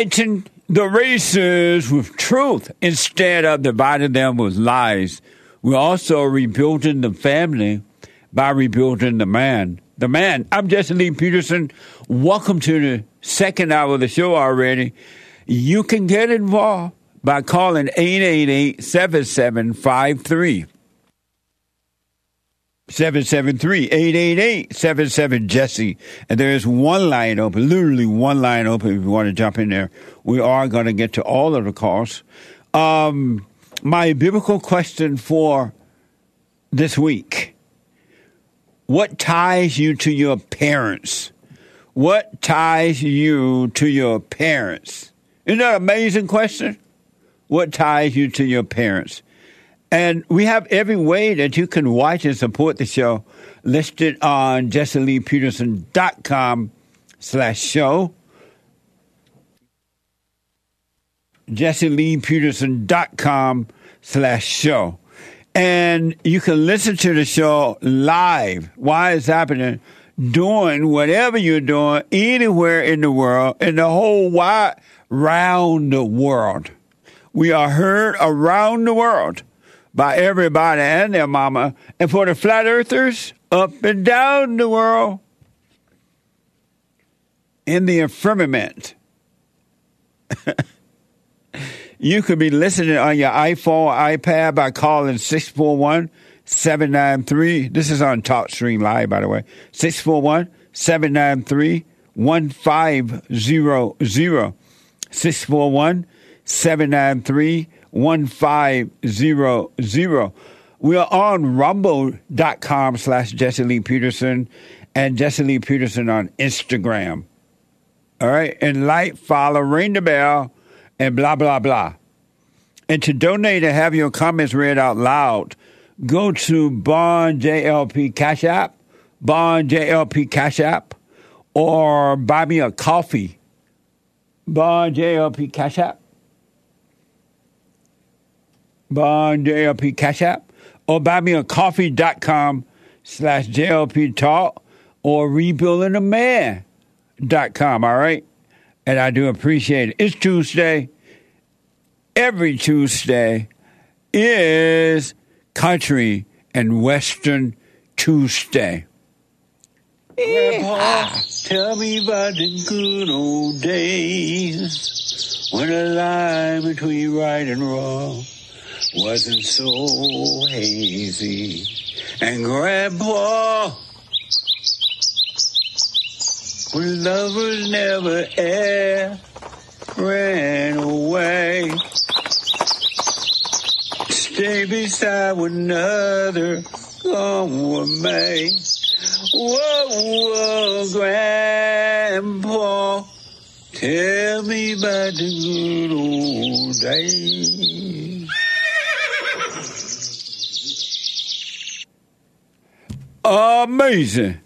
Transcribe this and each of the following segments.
uniting the races with truth instead of dividing them with lies. We're also rebuilding the family by rebuilding the man. The man. I'm Jesse Lee Peterson. Welcome to the second hour of the show already. You can get involved by calling 888 7753. 773-888-77 Jesse. And there is one line open, literally one line open if you want to jump in there. We are going to get to all of the calls. Um, my biblical question for this week. What ties you to your parents? What ties you to your parents? Isn't that an amazing question? What ties you to your parents? And we have every way that you can watch and support the show listed on jesseleepeterson.com slash show. jesseleepeterson.com slash show. And you can listen to the show live while it's happening, doing whatever you're doing, anywhere in the world, in the whole wide, round the world. We are heard around the world by everybody and their mama. And for the flat earthers, up and down the world, in the firmament. you could be listening on your iPhone, iPad by calling 641 793. This is on TalkStream Live, by the way. 641 793 1500. 641 793 1500. We are on rumble.com slash Jesse Lee Peterson and Jesse Lee Peterson on Instagram. All right. And like, follow, ring the bell, and blah, blah, blah. And to donate and have your comments read out loud, go to Bond JLP Cash App, Bond JLP Cash App, or buy me a coffee. Bond JLP Cash App. Bond JLP Cash App, or buy me a coffee.com slash JLP Talk, or rebuildingaman.com, all right? And I do appreciate it. It's Tuesday. Every Tuesday is Country and Western Tuesday. Grandpa, tell me about the good old days when the line between right and wrong wasn't so hazy. And Grandpa, when lovers never ever ran away, stay beside one another, come what may. Whoa, whoa, Grandpa, tell me about the good old days. Amazing.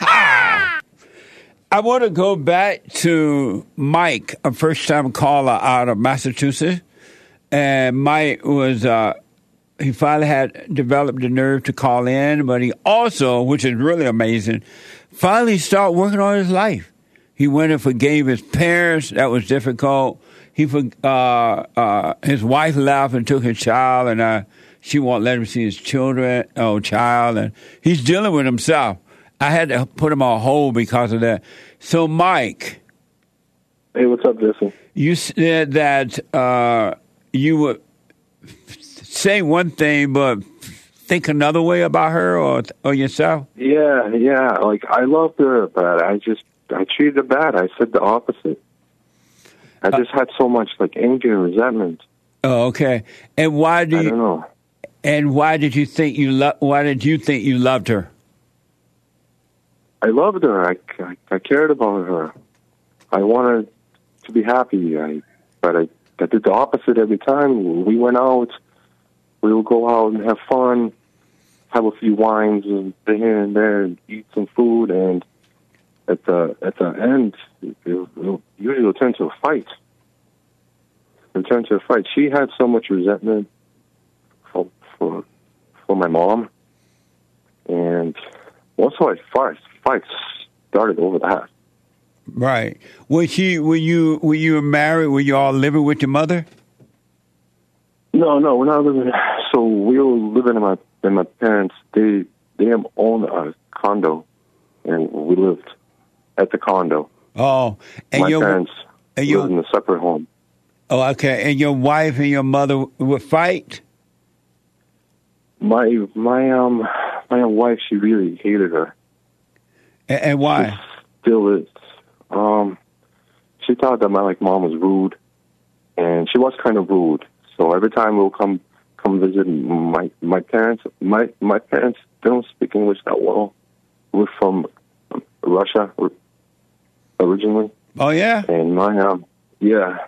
I want to go back to Mike, a first time caller out of Massachusetts. And Mike was, uh, he finally had developed the nerve to call in, but he also, which is really amazing, finally started working on his life. He went and forgave his parents. That was difficult. He, uh, uh, his wife left and took his child, and she won't let him see his children, oh, child, and he's dealing with himself. I had to put him on hold because of that. So, Mike, Hey, what's up, Jesse? you said that uh, you would say one thing, but think another way about her or or yourself. Yeah, yeah. Like I loved her, but I just I treated her bad. I said the opposite. I Uh, just had so much like anger and resentment. Oh, okay. And why do I you? And why did you think you lo- Why did you think you loved her? I loved her. I, I, I cared about her. I wanted to be happy. I, but I, I did the opposite every time. We went out. We would go out and have fun, have a few wines and here and there, and eat some food. And at the at the end, it, it, it turn to a fight. It turned to a fight. She had so much resentment for for my mom, and also I fight fights started over that. Right. Was she? Were you? Were you married? Were you all living with your mother? No, no, we're not living. So we were living in my in my parents. They they own a condo, and we lived at the condo. Oh, and my your parents and your- lived in a separate home. oh, okay. And your wife and your mother would fight. My my um my wife, she really hated her. And, and why? Still is. Um, she thought that my like mom was rude, and she was kind of rude. So every time we'll come come visit my my parents, my my parents don't speak English that well. We're from Russia originally, Oh yeah. and my um yeah,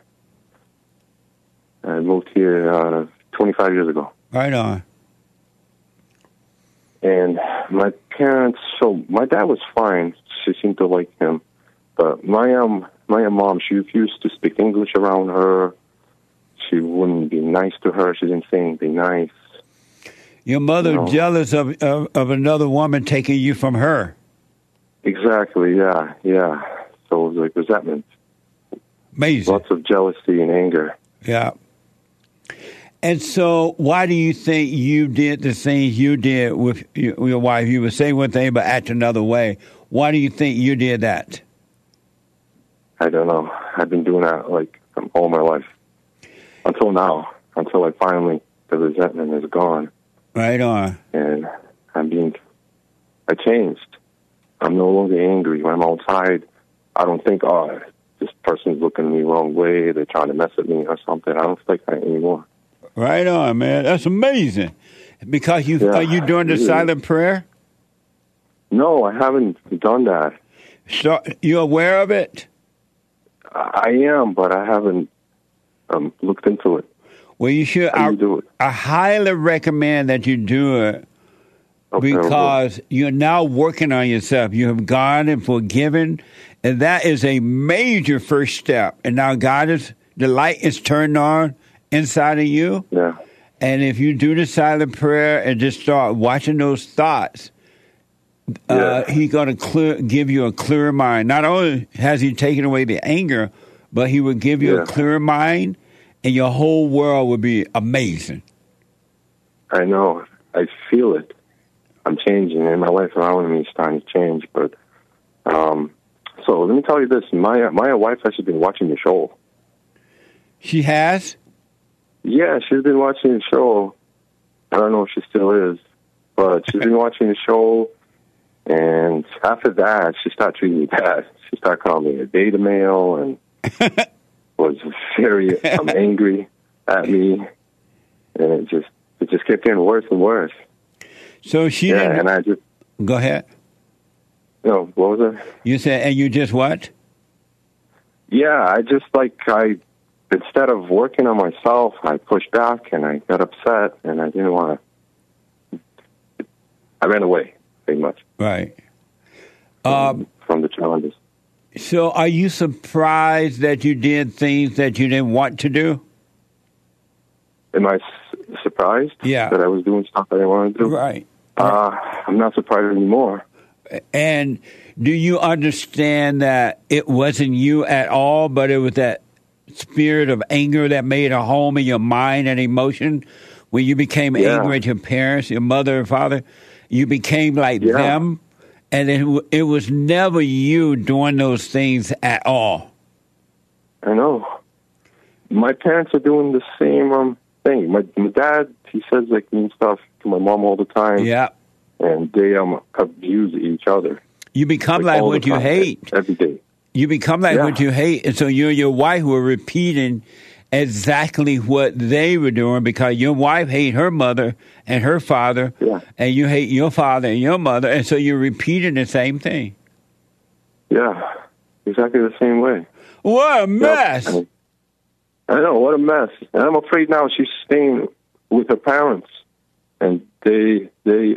I moved here uh, 25 years ago. Right on. And my parents, so my dad was fine. She seemed to like him, but my um my mom, she refused to speak English around her. She wouldn't be nice to her. She didn't say anything nice. Your mother jealous of, of of another woman taking you from her. Exactly. Yeah. Yeah. So it was like resentment, Amazing. lots of jealousy and anger. Yeah. And so, why do you think you did the things you did with your, wife? You would say one thing but act another way. Why do you think you did that? I don't know. I've been doing that like all my life until now. Until I finally the resentment is gone. Right on. and I'm being, I changed. I'm no longer angry when I'm outside. I don't think, oh, this person's looking at me the wrong way. They're trying to mess with me or something. I don't think that anymore. Right on, man. That's amazing. Because you Yeah. are you doing the silent prayer? No, I haven't done that. So you aware of it? I am, but I haven't um, looked into it. Well, you should. I, you do it? I highly recommend that you do it Okay, because you're now working on yourself. You have gone and forgiven, and that is a major first step. And now God is the light is turned on inside of you. yeah, And if you do the silent prayer and just start watching those thoughts, uh, He's going to clear, give you a clearer mind. Not only has He taken away the anger, but He will give you Yeah. a clearer mind, and your whole world will be amazing. I know. I feel it. I'm changing, and my life around me is starting to change. But um, so let me tell you this: my my wife has been watching the show. She has. Yeah, she's been watching the show. I don't know if she still is, but she's been watching the show. And after that, she started treating me bad. She started calling me a beta male and was very um, angry at me. And it just it just kept getting worse and worse. So she yeah, didn't. and I just go ahead. you know what was it? You said, and you just what? Yeah, I just like I instead of working on myself, I pushed back and I got upset and I didn't want to. I ran away, pretty much. Right. Um, from the challenges. so, are you surprised that you did things that you didn't want to do? Am I s- surprised Yeah. that I was doing stuff that I didn't to do? Right. Uh, I'm not surprised anymore. And do you understand that it wasn't you at all, but it was that spirit of anger that made a home in your mind and emotion? When you became Yeah. angry at your parents, your mother and father, you became like Yeah. them, and it, it was never you doing those things at all. I know. My parents are doing the same um, thing. My, my dad, he says like mean stuff to my mom all the time, Yeah. and they um abuse each other. You become Like like what you hate. every day. You become like Yeah. what you hate, and so you and your wife were repeating exactly what they were doing because your wife hate her mother and her father, Yeah. and you hate your father and your mother, and so you're repeating the same thing. Yeah, exactly the same way. What a mess! And I know what a mess, and I'm afraid now she's staying with her parents, and they they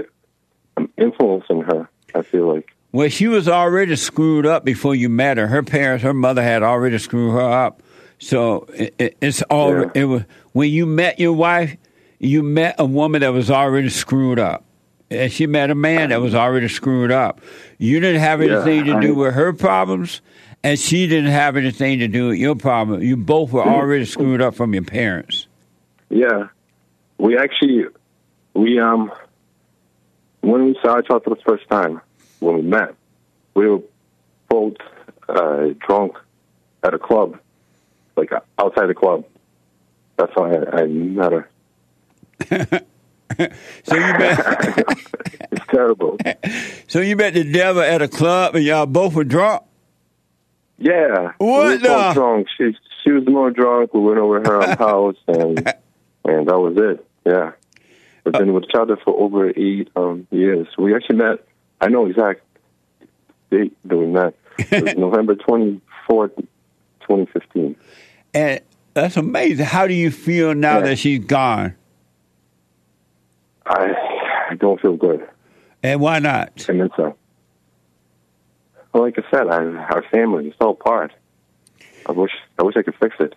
influencing her. I feel like Well, she was already screwed up before you met her. Her parents, her mother had already screwed her up. So it, it, it's all. Yeah. It was when you met your wife, you met a woman that was already screwed up, and she met a man that was already screwed up. You didn't have Yeah, anything to do with her problems, and she didn't have anything to do with your problem. You both were already screwed up from your parents. yeah, we actually we um when we saw each other for the first time when we met, we were both uh, drunk at a club, like outside the club. That's how I, I met her. So you met. It's terrible. so you met the devil at a club, and y'all both were drunk. Yeah. What we were drunk. She she was more drunk. We went over her house and and that was it. Yeah. We've been with each other for over eight um, years. We actually met I know exact date that we met. It was November twenty fourth, twenty fifteen. And that's amazing. How do you feel now Yeah. that she's gone? I I don't feel good. And why not? I mean so. Well, like I said, I, our family is all apart. I wish I wish I could fix it.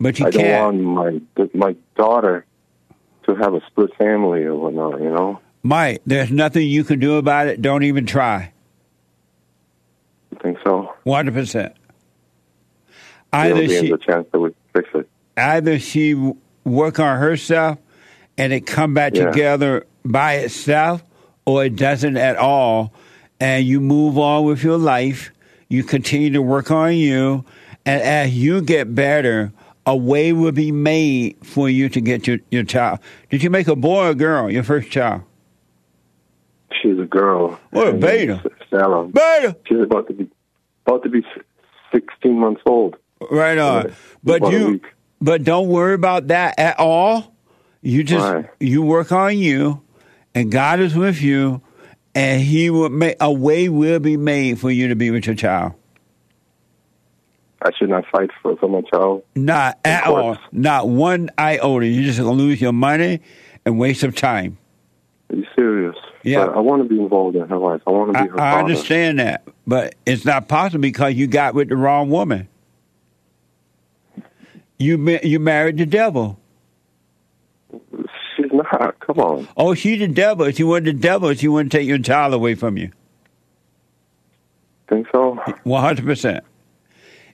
But you I don't can't. want my my daughter to have a split family or whatnot. You know, Mike, there's nothing you can do about it. Don't even try. I think so. 100%. There Either she, a chance that we fix it. either she work on herself and it come back Yeah. together by itself or it doesn't at all and you move on with your life you continue to work on you and as you get better a way will be made for you to get your, your child did you make a boy or a girl your first child She's a girl. What a beta. name's beta She's about to be about to be sixteen months old. right on Yeah, but you but don't worry about that at all you just Right. you work on you and god is with you and he will make a way will be made for you to be with your child I should not fight for, for my child. not at all not one iota you're just going to lose your money and waste of time Are you serious? Yeah. But I want to be involved in her life. I want to be her I understand that but it's not possible because you got with the wrong woman you ma- you married the devil She's not. Come on. Oh, she the devil. If she wasn't the devil, she wouldn't take your child away from you. Think so? One hundred percent.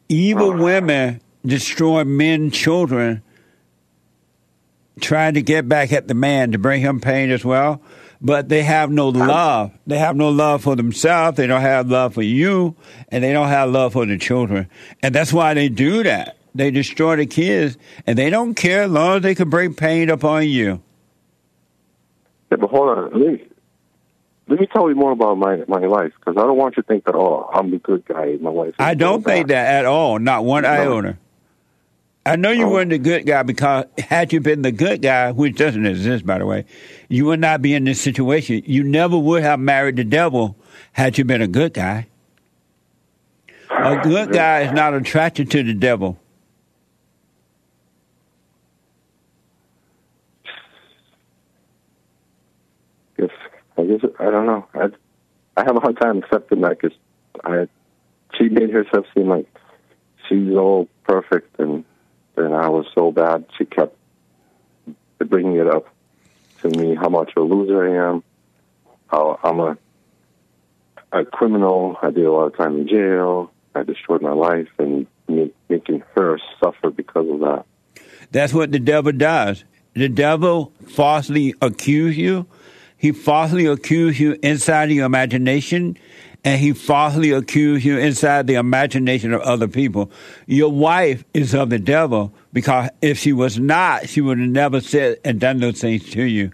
Evil women destroy men, children, trying to get back at the man to bring him pain as well. But they have no love. They have no love for themselves. They don't have love for you, and they don't have love for the children. And that's why they do that. They destroy the kids, and they don't care as long as they can bring pain upon you. Yeah, but hold on. Let me, let me tell you more about my my life because I don't want you to think that oh I'm the good guy. My wife. I don't think that at all. Not one No. iota. I know you Oh. weren't the good guy because had you been the good guy, which doesn't exist, by the way, you would not be in this situation. You never would have married the devil had you been a good guy. A good guy is not attracted to the devil. Yes, I guess I don't know. I I have a hard time accepting that because I she made herself seem like she's all perfect and and I was so bad. She kept bringing it up to me how much of a loser I am, how I'm a a criminal. I did a lot of time in jail. I destroyed my life and making her suffer because of that. That's what the devil does. The devil falsely accuse you. He falsely accuse you inside your imagination, and he falsely accused you inside the imagination of other people. Your wife is of the devil because if she was not, she would have never said and done those things to you.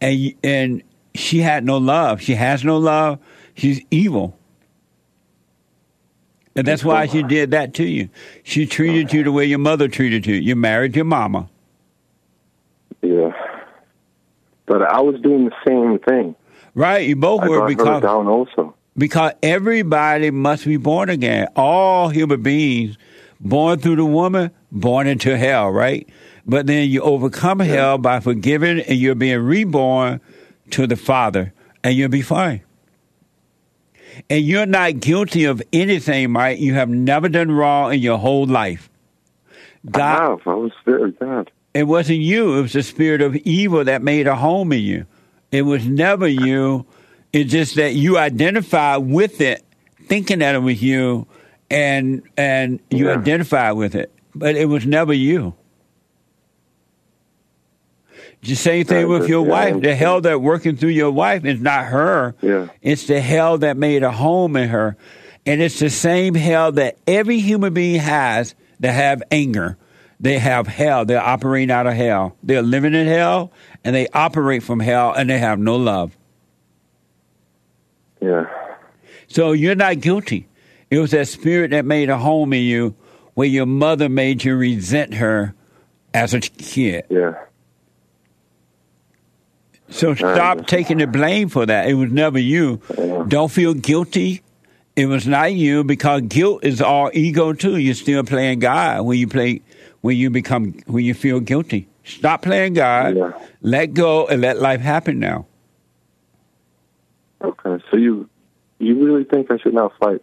And and she had no love. She has no love. She's evil. And that's why she did that to you. She treated you the way your mother treated you. You married your mama. Yeah. But I was doing the same thing. Right, you both I were because down also. Because everybody must be born again. All human beings born through the woman, born into hell, right? But then you overcome hell by forgiving and you're being reborn to the Father and you'll be fine. And you're not guilty of anything, right? You have never done wrong in your whole life. I God, have. I was very bad. it wasn't you. It was the spirit of evil that made a home in you. It was never you. It's just that you identify with it, thinking that it was you, and and you Yeah. identify with it. But it was never you. The same thing Right, with your yeah, wife. The hell that working through your wife is not her. Yeah. It's the hell that made a home in her. And it's the same hell that every human being has that have anger. They have hell. They're operating out of hell. They're living in hell and they operate from hell and they have no love. Yeah. So you're not guilty. It was that spirit that made a home in you where your mother made you resent her as a kid. Yeah. So uh, stop taking the blame for that. It was never you. Yeah. Don't feel guilty. It was not you because guilt is all ego too. You're still playing God when you play when you become when you feel guilty. Stop playing God. Yeah. Let go and let life happen now. Okay. You you really think I should not fight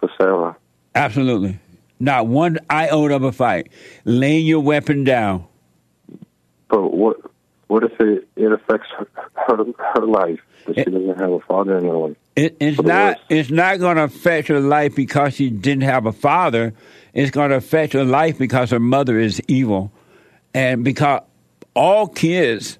for Sarah? Absolutely. Not one iota of a fight. Lay your weapon down. But what what if it, it affects her, her her life that she doesn't have a father in her life? It, it's not. It's not going to affect her life because she didn't have a father. It's going to affect her life because her mother is evil, and because all kids,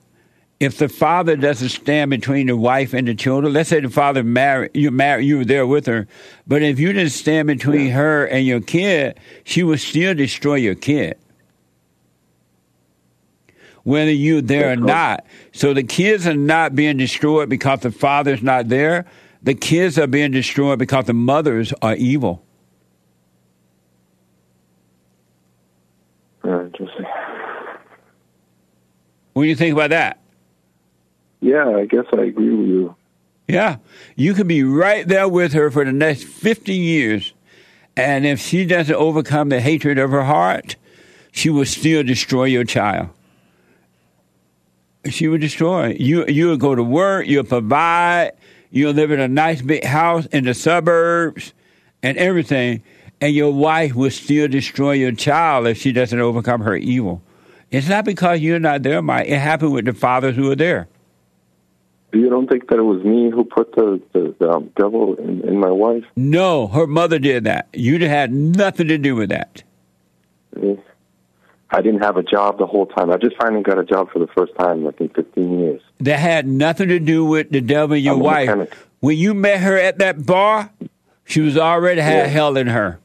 if the father doesn't stand between the wife and the children, let's say the father married you, married you were there with her, but if you didn't stand between her and your kid, she would still destroy your kid. Whether you're there or not. So the kids are not being destroyed because the father's not there. The kids are being destroyed because the mothers are evil. Yeah, interesting. What do you think about that? Yeah, I guess I agree with you. Yeah. You could be right there with her for the next 50 years. And if she doesn't overcome the hatred of her heart, she will still destroy your child. She would destroy. You you would go to work, you'll provide, you'll live in a nice big house in the suburbs and everything, and your wife will still destroy your child if she doesn't overcome her evil. It's not because you're not there, Mike. It happened with the fathers who were there. You don't think that it was me who put the the, the um, devil in, in my wife? No, her mother did that. You had nothing to do with that. I didn't have a job the whole time. I just finally got a job for the first time, like in 15 years. That had nothing to do with the devil your wife. mechanic. When you met her at that bar, she was already had Yeah. hell in her.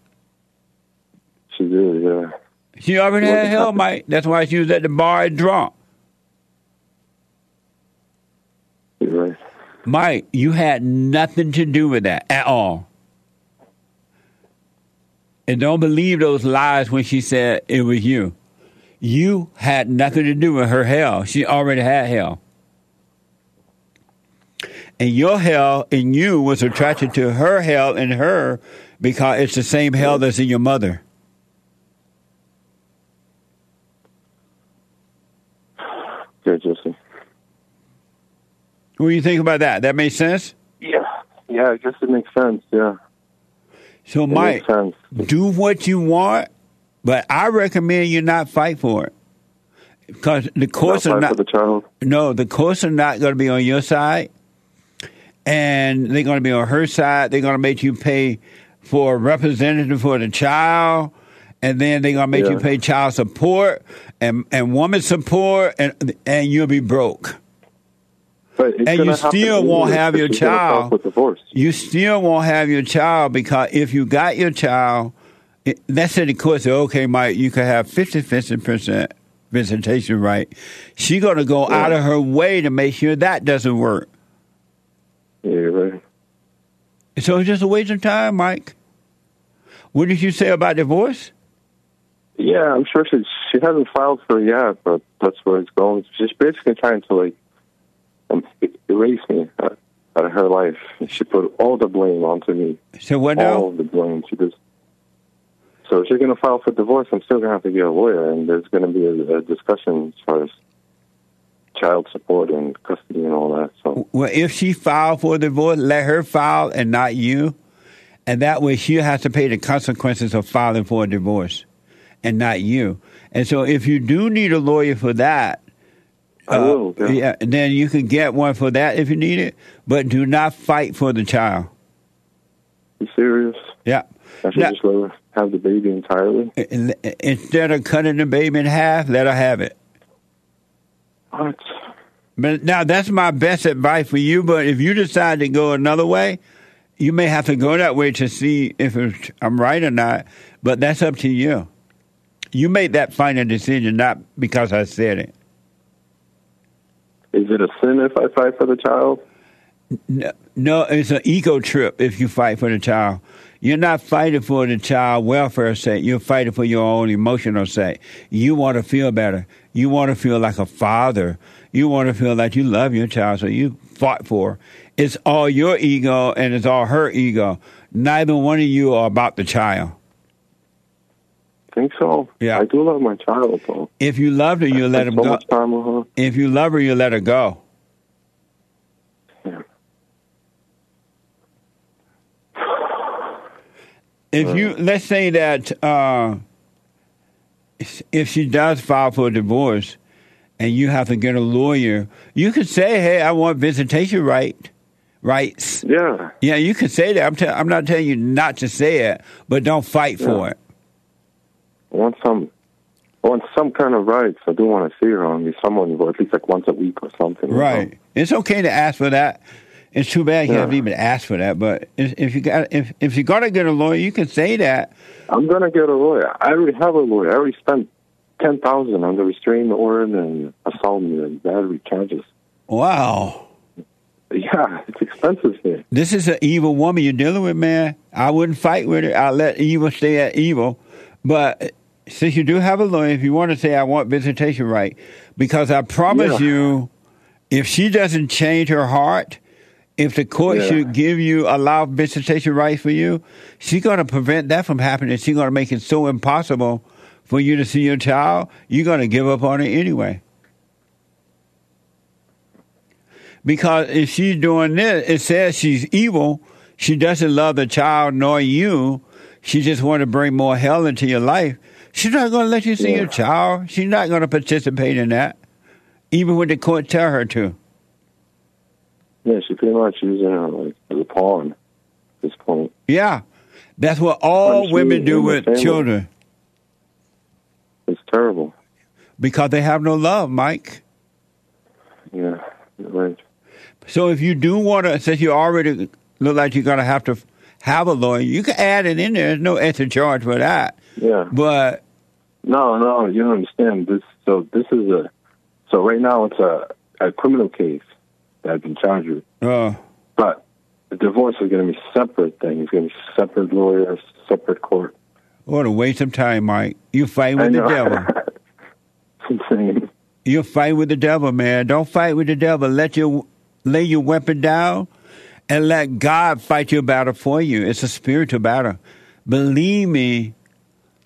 She did, yeah. She already What had hell? Mike. That's why she was at the bar and drunk. You're right. Mike, you had nothing to do with that at all. And don't believe those lies when she said it was you. You had nothing to do with her hell. She already had hell. And your hell in you was attracted to her hell in her because it's the same hell that's in your mother. Yeah, Jesse. What do you think about that? That makes sense? Yeah. Yeah, I guess it makes sense, yeah. So, It Mike, do what you want, but I recommend you not fight for it. Because the courts Not are not the no, the courts are not going to be on your side, and they're going to be on her side. They're going to make you pay for a representative for the child, and then they're going to make you pay child support and and woman support, and and you'll be broke. But And you still won't have your she's child. You still won't have your child because if you got your child, it, let's say the court said, okay, Mike, you could have 50 percent visitation right. She going to go Yeah. out of her way to make sure that doesn't work. Yeah, right. So it's just a waste of time, Mike. What did you say about divorce? Yeah, I'm sure she she hasn't filed for it yet, but that's where it's going. She's basically trying to like um, erase me out of her life. She put all the blame onto me. So what all now? of the blame. She just. So if she's going to file for divorce, I'm still going to have to get a lawyer, and there's going to be a, a discussion as far as child support and custody and all that. So Well, if she filed for divorce, let her file and not you, and that way she has to pay the consequences of filing for a divorce, and not you. And so, if you do need a lawyer for that, I uh, will. Yeah. yeah, then you can get one for that if you need it. But do not fight for the child. You serious? Yeah. I should Now- just let her have the baby entirely. Instead of cutting the baby in half, let her have it. What? But now that's my best advice for you. But if you decide to go another way, you may have to go that way to see if it's, I'm right or not. But that's up to you. You made that final decision, not because I said it. Is it a sin if I fight for the child? No, no, it's an ego trip if you fight for the child. You're not fighting for the child welfare sake. You're fighting for your own emotional sake. You want to feel better. You want to feel like a father. You want to feel like you love your child, so you fought for. It's all your ego and it's all her ego. Neither one of you are about the child. Think so. Yeah. I do love my child, though. If you loved her, you I let her so go. much time with her. If you love her, you let her go. Yeah. If you let's say that uh, if she does file for a divorce and you have to get a lawyer, you could say, "Hey, I want visitation right rights." Yeah. Yeah, you could say that. I'm, te- I'm not telling you not to say it, but don't fight for it. I want some. I want some kind of rights. I do want to see her on me, someone, or at least like once a week or something. you know? Right. It's okay to ask for that. It's too bad you Yeah. haven't even asked for that. But if, if you got if if you got to get a lawyer, you can say that. I'm gonna get a lawyer. I already have a lawyer. I already spent ten thousand on the restraining order and assault me and battery charges. Wow. Yeah, it's expensive here. This is an evil woman you're dealing with, man. I wouldn't fight with her. I'll let evil stay at evil. But since you do have a lawyer, if you want to say, I want visitation right, because I promise Yeah. you, if she doesn't change her heart, if the court Yeah. should give you, allow visitation rights for you, she's going to prevent that from happening. She's going to make it so impossible for you to see your child, you're going to give up on it anyway. Because if she's doing this, it says she's evil. She doesn't love the child nor you. She just want to bring more hell into your life. She's not going to let you see Yeah. your child. She's not going to participate in that, even when the court tell her to. Yeah, she pretty much using uh, her like as a pawn at this point. Yeah, that's what all Punch women do with family. children It's terrible. because they have no love, Mike. Yeah, right. So if you do want to, since you already look like you're going to have to have a lawyer, you can add it in there. There's no extra charge for that. Yeah. But No, no, you don't understand. This so this is a so right now it's a, a criminal case that I've been charged with. uh, But the divorce is going to be separate thing. It's going to be separate lawyers, separate court. what a waste of time, Mike. You fight with the devil. insane. You fight with the devil, man. Don't fight with the devil. Let your lay your weapon down and let God fight your battle for you. It's a spiritual battle. Believe me,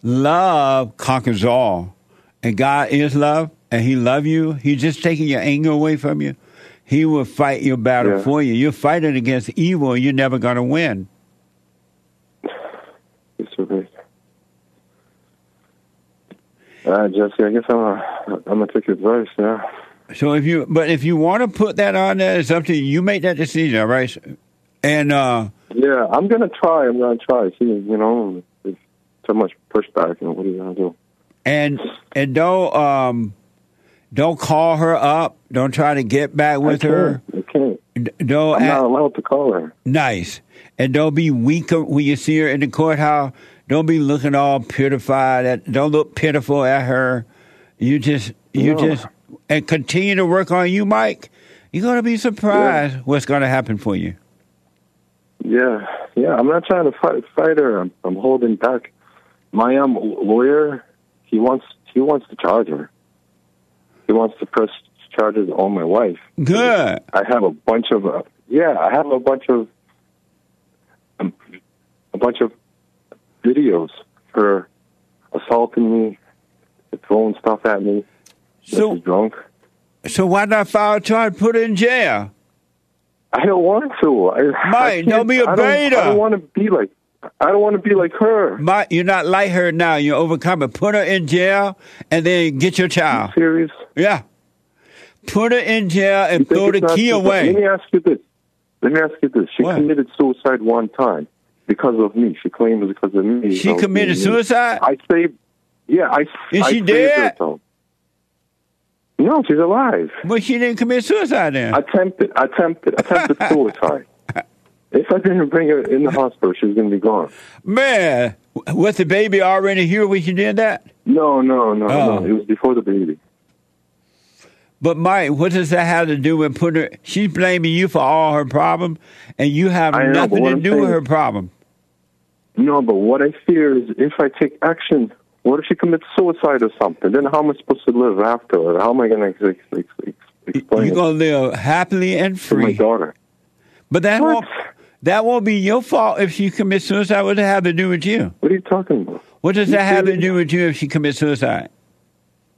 love conquers all. And God is love, and He love you. He's just taking your anger away from you. He will fight your battle Yeah. for you. You're fighting against evil. and You're never going to win. It's okay. All right, Jesse. I guess I'm gonna, I'm gonna take your advice now. So if you, but if you want to put that on there, it's up to you. You make that decision, all right? And uh, Yeah, I'm gonna try. I'm gonna try. See, you know, so much pushback. and what are you gonna do? and and don't um don't call her up. Don't try to get back with I her. I can't. Don't I'm act not allowed to call her. nice, and don't be weak when you see her in the courthouse. Don't be looking all purified. At, don't look pitiful at her. You just you No. just and continue to work on you, Mike. You're gonna be surprised what's gonna happen for you. Yeah, yeah, I'm not trying to fight, fight her. I'm, I'm holding back. My um lawyer, he wants he wants to charge her. He wants to press charges on my wife. Good. I have a bunch of uh, yeah, I have a bunch of um, a bunch of videos for assaulting me, throwing stuff at me. So- she's drunk. So why not file a charge? Put her in jail. I don't want to. I, Mike, I don't be a I don't, beta. I don't want to be like. I don't want to be like her. My, you're not like her now. You're overcoming. Put her in jail and then get your child. Serious. Yeah. Put her in jail and throw the key so- away. Let me ask you this. Let me ask you this. She What? committed suicide one time because of me. She claims it's because of me. She committed mean. suicide? I saved. Yeah, I. Is I she dead? No, she's alive. But she didn't commit suicide then. Attempted, attempted, attempted suicide. If I didn't bring her in the hospital, she was going to be gone. Man, with the baby already here when she did that? No, no, no, Oh. no. It was before the baby. But Mike, what does that have to do with putting her? She's blaming you for all her problem, and you have know, nothing to I'm do with her problem. No, but what I fear is if I take action, what if she commits suicide or something? Then how am I supposed to live after? How am I going to ex- ex- ex- explain You're gonna live happily and to my daughter? But that What? won't that won't be your fault if she commits suicide. What does that have to do with you? What are you talking about? What does You that have to do with you if she commits suicide?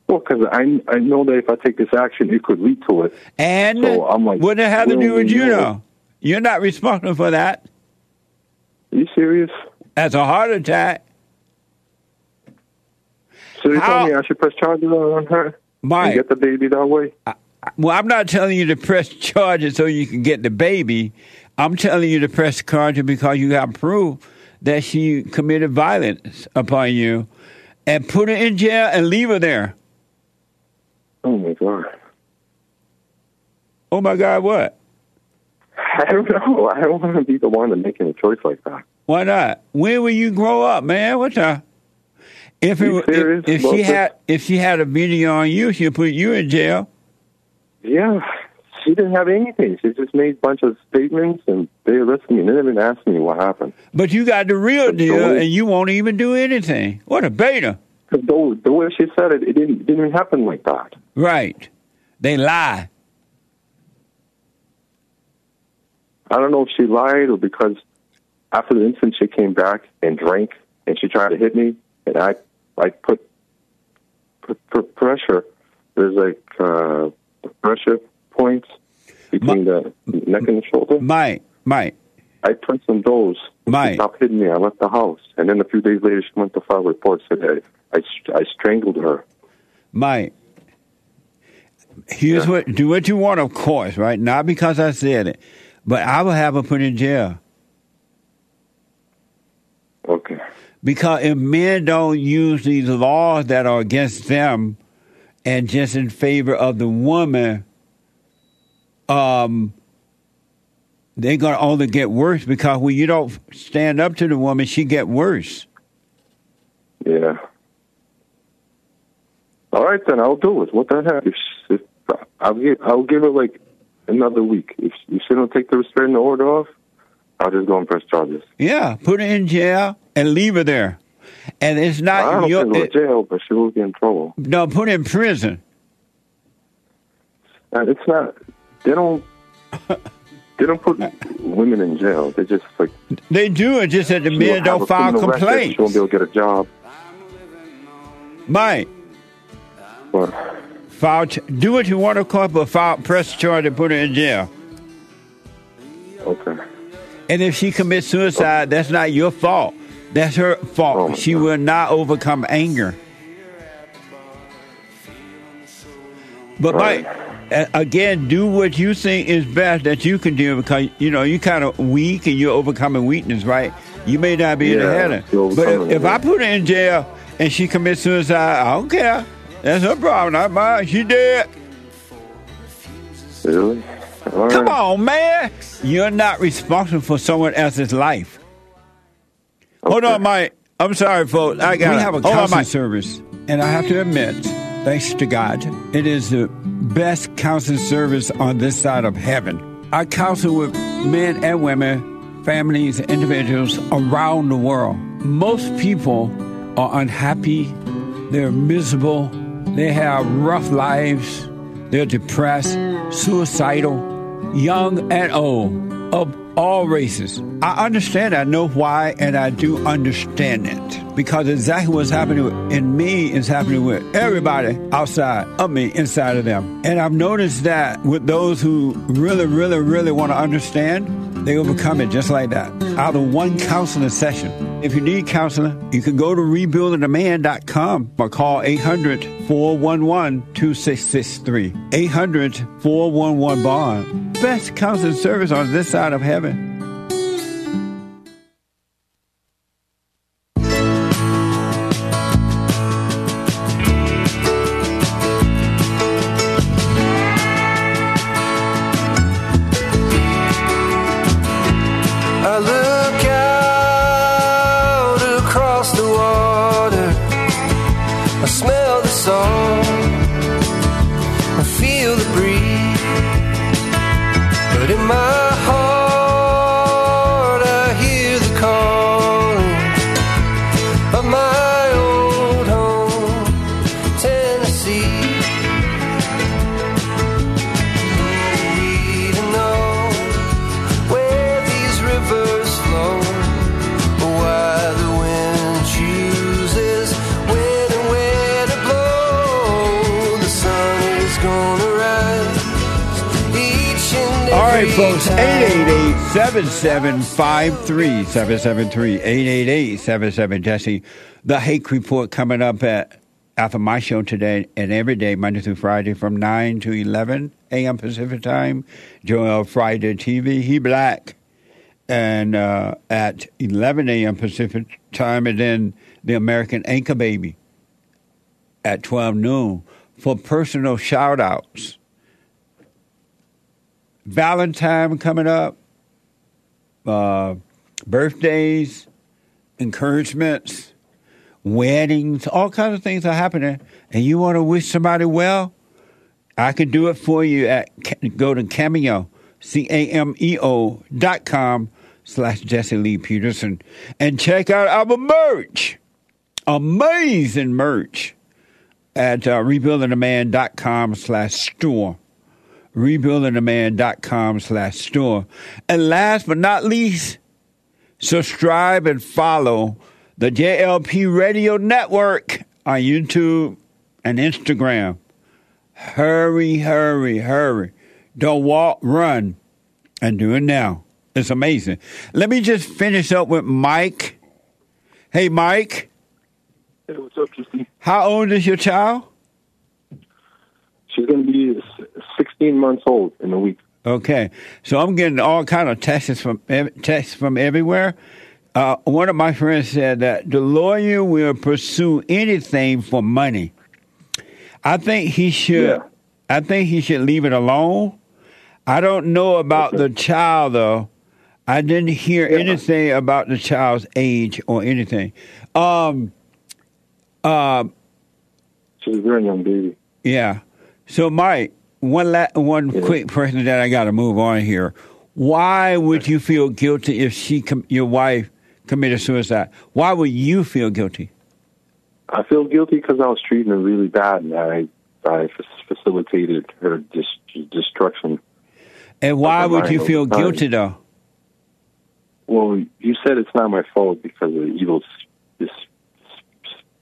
Well, because I I know that if I take this action, it could lead to it. And So I'm like, what does it have to do with you no. though? You're not responsible for that. Are you serious? That's a heart attack. So you How- tell me I should press charges on her and Mike, get the baby that way? well, I'm not telling you to press charges so you can get the baby. I'm telling you to press charges because you have proof that she committed violence upon you and put her in jail and leave her there. Oh my god! Oh my God, what? I don't know. I don't want to be the one to make a choice like that. Why not? When will you grow up, man? What the? If it, if, if she had if she had a video on you, she'd put you in jail. Yeah, she didn't have anything. She just made a bunch of statements, and they arrested me. And they didn't even ask me what happened. But you got the real But deal, the- and you won't even do anything. What a beta! Because the, the way she said it, it didn't didn't even happen like that. Right? They lie. I don't know if she lied or because after the incident she came back and drank and she tried to hit me and I I put put, put pressure. There's like uh, pressure points between the neck and the shoulder. Mike, Mike, I pressed on those. Mike. She stopped hitting me. I left the house, and then a few days later she went to file reports. Said I I, I strangled her. Mike. Here's Yeah. what do what you want, of course, right? Not because I said it, but I will have her put in jail. Okay. Because if men don't use these laws that are against them and just in favor of the woman, um, they're gonna only get worse because when you don't stand up to the woman, she get worse. Yeah. All right, then I'll do it. What the heck? If, if I'll give I'll give it like another week. If, if she don't take the restraining order off, I'll just go and press charges. Yeah, put her in jail and leave her there. And it's not. I don't your think it, jail, but she will get in trouble. no, put her in prison. And it's not. They don't. They don't put women in jail. They just like They do it just that the men don't file complaints. She won't be able to get a job. Mike, But file ch- do what you want to call, but file press charge and put her in jail. okay. And if she commits suicide, that's not your fault. That's her fault. Oh, she God. will not overcome anger. But Right. Mike, again, do what you think is best that you can do because you know you're kind of weak and you're overcoming weakness, right? You may not be able to Yeah, handle it. you're But if, if. I put her in jail and she commits suicide, I don't care. That's her problem, not mine. She dead. Really? All Come on, man. You're not responsible for someone else's life. Hold on, Mike. I'm sorry, folks. I got We have a Hold on, counseling service, and I have to admit, thanks to God, it is the best counseling service on this side of heaven. I counsel with men and women families, individuals around the world. Most people are unhappy, they're miserable, they have rough lives, they're depressed, suicidal, young and old, of all races. I understand, I know why, and I do understand it. Because exactly what's happening in me is happening with everybody outside of me, inside of them. And I've noticed that with those who really, really, really want to understand, they overcome it just like that. Out of one counseling session. If you need counseling, you can go to rebuildingtheman.com or call 800 411 2663. 800 411 Bond. Best counseling service on this side of heaven. Right, folks, time. 888-7753, 773-888-77 Jesse. The Hake Report coming up at after my show today and every day, Monday through Friday from 9 to 11 a.m. Pacific Time. Joel Friday TV, he black. And uh, at 11 a.m. Pacific Time, and then the American Anchor Baby at 12 noon for personal shout outs. Valentine coming up, uh, birthdays, encouragements, weddings, all kinds of things are happening, and you want to wish somebody well, I can do it for you at go to Cameo, C A M E O dot com slash Jesse Lee Peterson. And check out our merch. Amazing merch at uh, rebuildingtheman.com slash store rebuildingtheman.com slash store. And last but not least, subscribe and follow the JLP Radio Network on YouTube and Instagram. Hurry, hurry, hurry. Don't walk, run, and do it now. It's amazing. Let me just finish up with Mike. Hey, Mike, Hey, what's up, Justine? how old is your child? She's going to be 16 months old in a week. Okay, so I'm getting all kind of texts from texts from everywhere. Uh, one of my friends said that the lawyer will pursue anything for money. I think he should. Yeah. I think he should leave it alone. I don't know about Okay. the child though. I didn't hear Yeah. anything about the child's age or anything. Um, uh, She's a very young baby. yeah. So, Mike, one la- one Yeah. quick person that I got to move on here. Why would you feel guilty if she, com- your wife, committed suicide? Why would you feel guilty? I feel guilty because I was treating her really bad, and I I f- facilitated her dis- destruction. And why would you feel time. guilty though? Well, you said it's not my fault because the evil s- this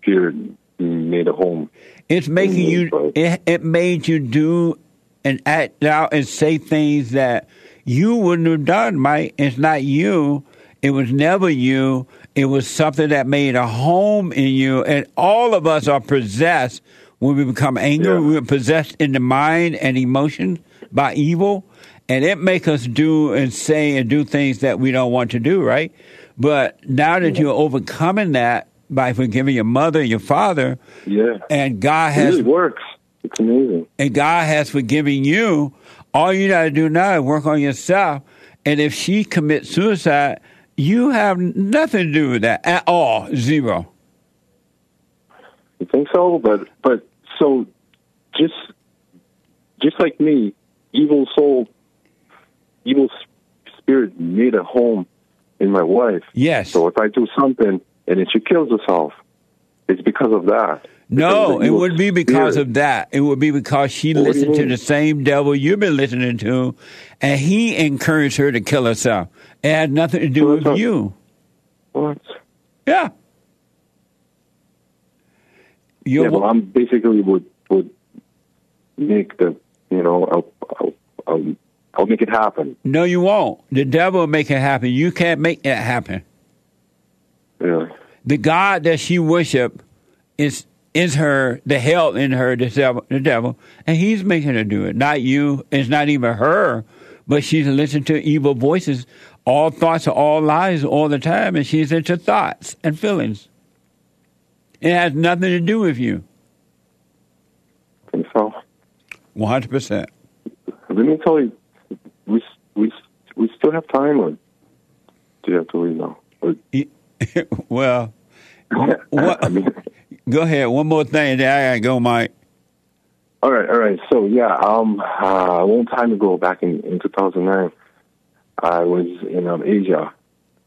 spirit made a home. It's making you. Mhm, It, it made you do and act out and say things that you wouldn't have done, Mike. It's not you. It was never you. It was something that made a home in you, and all of us are possessed when we become angry. Yeah. We're possessed in the mind and emotion by evil, and it make us do and say and do things that we don't want to do, right? But now that you're overcoming that by forgiving your mother, your father, Yeah, and God it has really works. It's amazing. and God has forgiven you. All you got to do now is work on yourself. And if she commits suicide, you have nothing to do with that at all. Zero. You think so? But but so just just like me, evil soul, evil spirit made a home in my wife. Yes. So if I do something and then she kills herself, it's because of that. No, it would be because of that. It would be because she What do you listened to the same devil you've been listening to, and he encouraged her to kill herself. It had nothing to do with you. What? Yeah. Yeah, You're, well, I'm basically would would make the you know I'll I'll, I'll, I'll make it happen. no, you won't. The devil will make it happen. You can't make it happen. Yeah. The God that she worship is is her the hell in her the devil, the devil, and he's making her do it. Not you. It's not even her, but she's listening to evil voices. All thoughts are all lies all the time, and she's into thoughts and feelings. It has nothing to do with you. And so One hundred percent. let me tell you, we we we still have time, or do you have to leave now? Or, Well, what? I mean, go ahead. One more thing, I gotta go, Mike. all right, all right. So yeah, um, uh, a long time ago, back in in 2009, I was in um, Asia.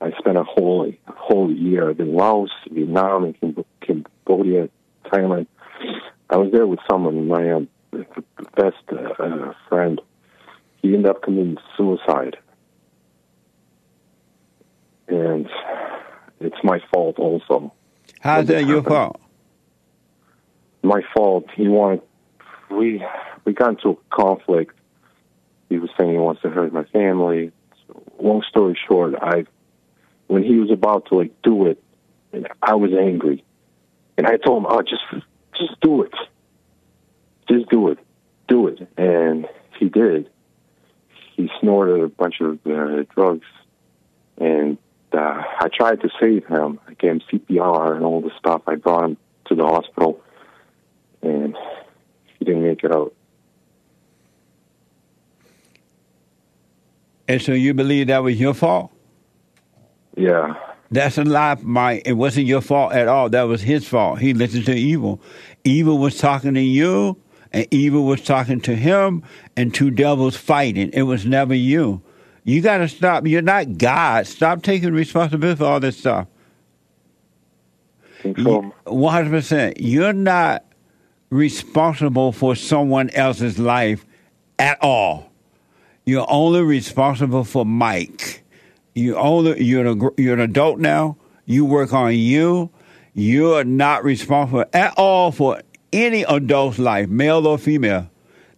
I spent a whole a whole year in Laos, Vietnam, and Cam- Cambodia, Thailand. I was there with someone, my um, best uh, uh, friend. He ended up committing suicide, and it's my fault also. How's that your fault? My fault. He wanted we we got into a conflict. He was saying he wants to hurt my family. So, long story short, I when he was about to like do it, and I was angry, and I told him, "Oh, just just do it, just do it, do it," and he did. He snorted a bunch of uh, drugs, and uh, I tried to save him. I gave him CPR and all the stuff. I brought him to the hospital and he didn't make it out. And so you believe that was your fault? Yeah, That's a lie, Mike. It wasn't your fault at all. That was his fault. He listened to evil. Evil was talking to you, and evil was talking to him, and two devils fighting. It was never you. You got to stop. You're not God. Stop taking responsibility for all this stuff. One hundred percent. You're not responsible for someone else's life at all. You're only responsible for Mike. You only you're an, you're an adult now. You work on you. You're not responsible at all for any adult's life, male or female.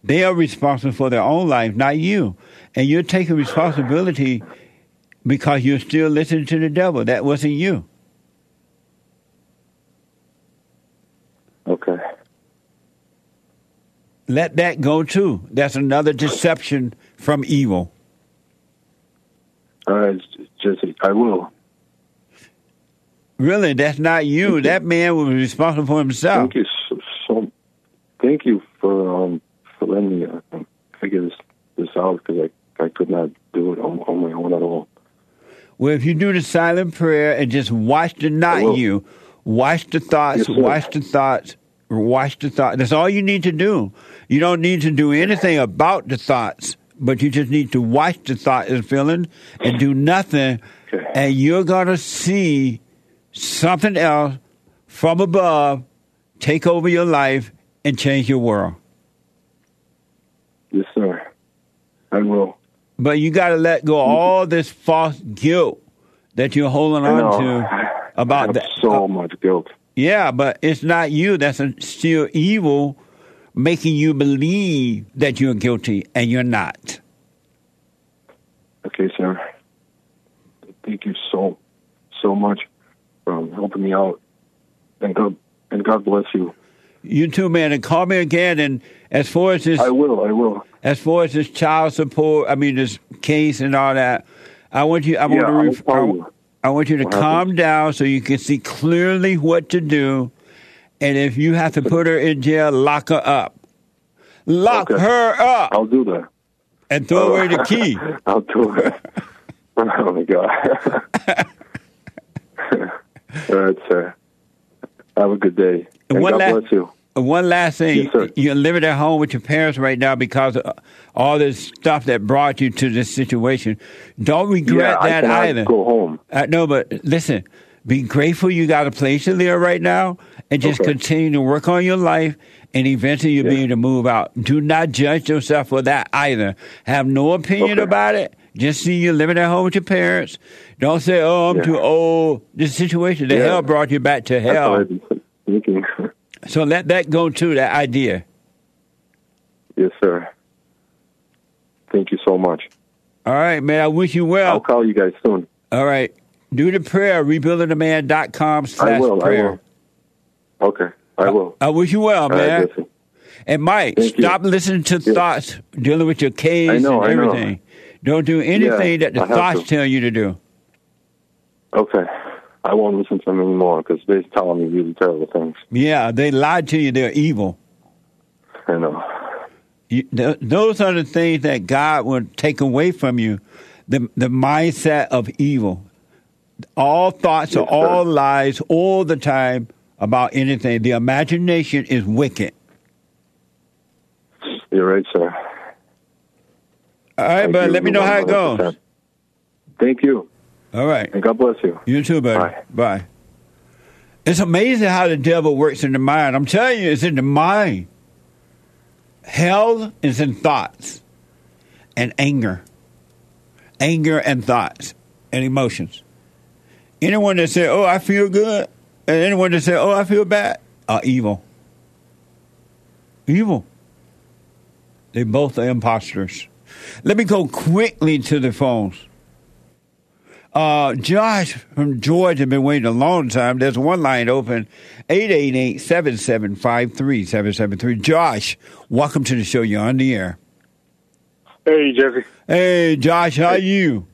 They are responsible for their own life, not you. And you're taking responsibility because you're still listening to the devil. That wasn't you. Okay. Let that go too. That's another deception from evil. All right, Jesse, I will. Really, that's not you. That man was responsible for himself. Thank you so, so. Thank you for um for letting me uh, figure this this out because I I could not do it on, on my own at all. Well, if you do the silent prayer and just watch the not you, watch the thoughts, Yes, watch the thoughts, watch the thoughts. That's all you need to do. You don't need to do anything about the thoughts, but you just need to watch the thought and feeling and do nothing, and you're gonna see something else from above take over your life and change your world. Yes, sir. I will. But you got to let go of all this false guilt that you're holding on to about that. so uh, much guilt. yeah, but it's not you. That's a, still evil, making you believe that you're guilty and you're not. Okay, sir. Thank you so so much for helping me out, and God and God bless you. You too, man. And call me again. And as far as this, I will. I will. as far as this child support, I mean this case and all that, I want you. I want to. Ref- I. I want you to what calm down so you can see clearly what to do. And if you have to put her in jail, lock her up. Lock Okay. her up I'll do that. and throw away the key. I'll do it. oh my God. All right, sir. Have a good day. And One God last- bless you. one last thing. Yes, sir. You're living at home with your parents right now because of all this stuff that brought you to this situation. Don't regret yeah, that I either. go home. Uh, no, but listen, be grateful you got a place to live right now and just Okay. continue to work on your life and eventually you'll be able to move out. Do not judge yourself for that either. Have no opinion Okay. about it. Just see you living at home with your parents. Don't say, oh, I'm Yeah. too old. This situation, the Yeah. hell brought you back to hell. So let that go too, that idea. yes, sir. Thank you so much. All right, man. I wish you well. I'll call you guys soon. All right. Do the prayer, rebuildingtheman.com slash will. I prayer. will. Okay, I uh, will. I wish you well, All right, man. Jesse. And Mike, Thank you. stop listening to Yeah. thoughts dealing with your case know, and everything. Don't do anything Yeah, that the thoughts to. tell you to do. Okay. I won't listen to them anymore because they're telling me really terrible things. Yeah, they lied to you. They're evil. I know. You, th- those are the things that God will take away from you. The the mindset of evil. All thoughts are all lies all the time about anything. The imagination is wicked. You're right, sir. All right, Thank but let me know how it goes. Thank you, All right. and God bless you. You too, buddy. Bye. Bye. It's amazing how the devil works in the mind. I'm telling you, it's in the mind. Hell is in thoughts and anger. Anger and thoughts and emotions. Anyone that say, oh, I feel good, and anyone that say, oh, I feel bad, are evil. Evil. They both are imposters. Let me go quickly to the phones. Uh, Josh from Georgia been waiting a long time. There's one line open, 888-775-3773. Josh, welcome to the show. You're on the air. Hey, Jesse. Hey, Josh, how you?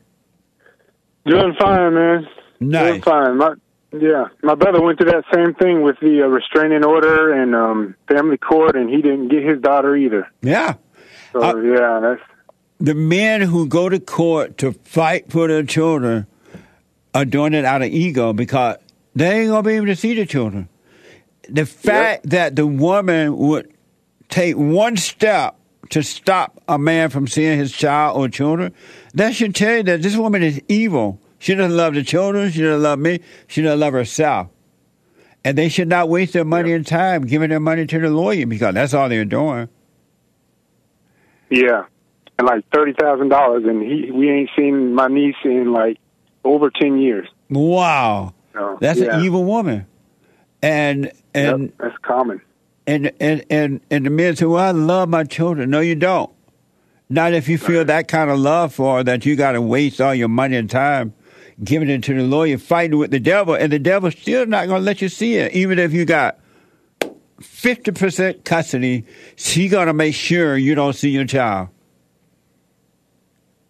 Doing fine, man. Nice. Doing fine. My, yeah, my brother went through that same thing with the uh, restraining order and um, family court, and he didn't get his daughter either. Yeah. So Uh, yeah, that's The men who go to court to fight for their children are doing it out of ego because they ain't going to be able to see the children. The fact that the woman would take one step to stop a man from seeing his child or children, that should tell you that this woman is evil. She doesn't love the children. She doesn't love me. She doesn't love herself. And they should not waste their money and time giving their money to the lawyer because that's all they're doing. yeah, and like thirty thousand dollars, and he we ain't seen my niece in like over ten years. Wow. So, That's yeah. an evil woman. And and Yep, that's common. and and and and the men say, "Well, I love my children." No, you don't. Not if you feel that kind of love for her that you got to waste all your money and time giving it to the lawyer, fighting with the devil, and the devil's still not going to let you see it, even if you got fifty percent custody. She going to make sure you don't see your child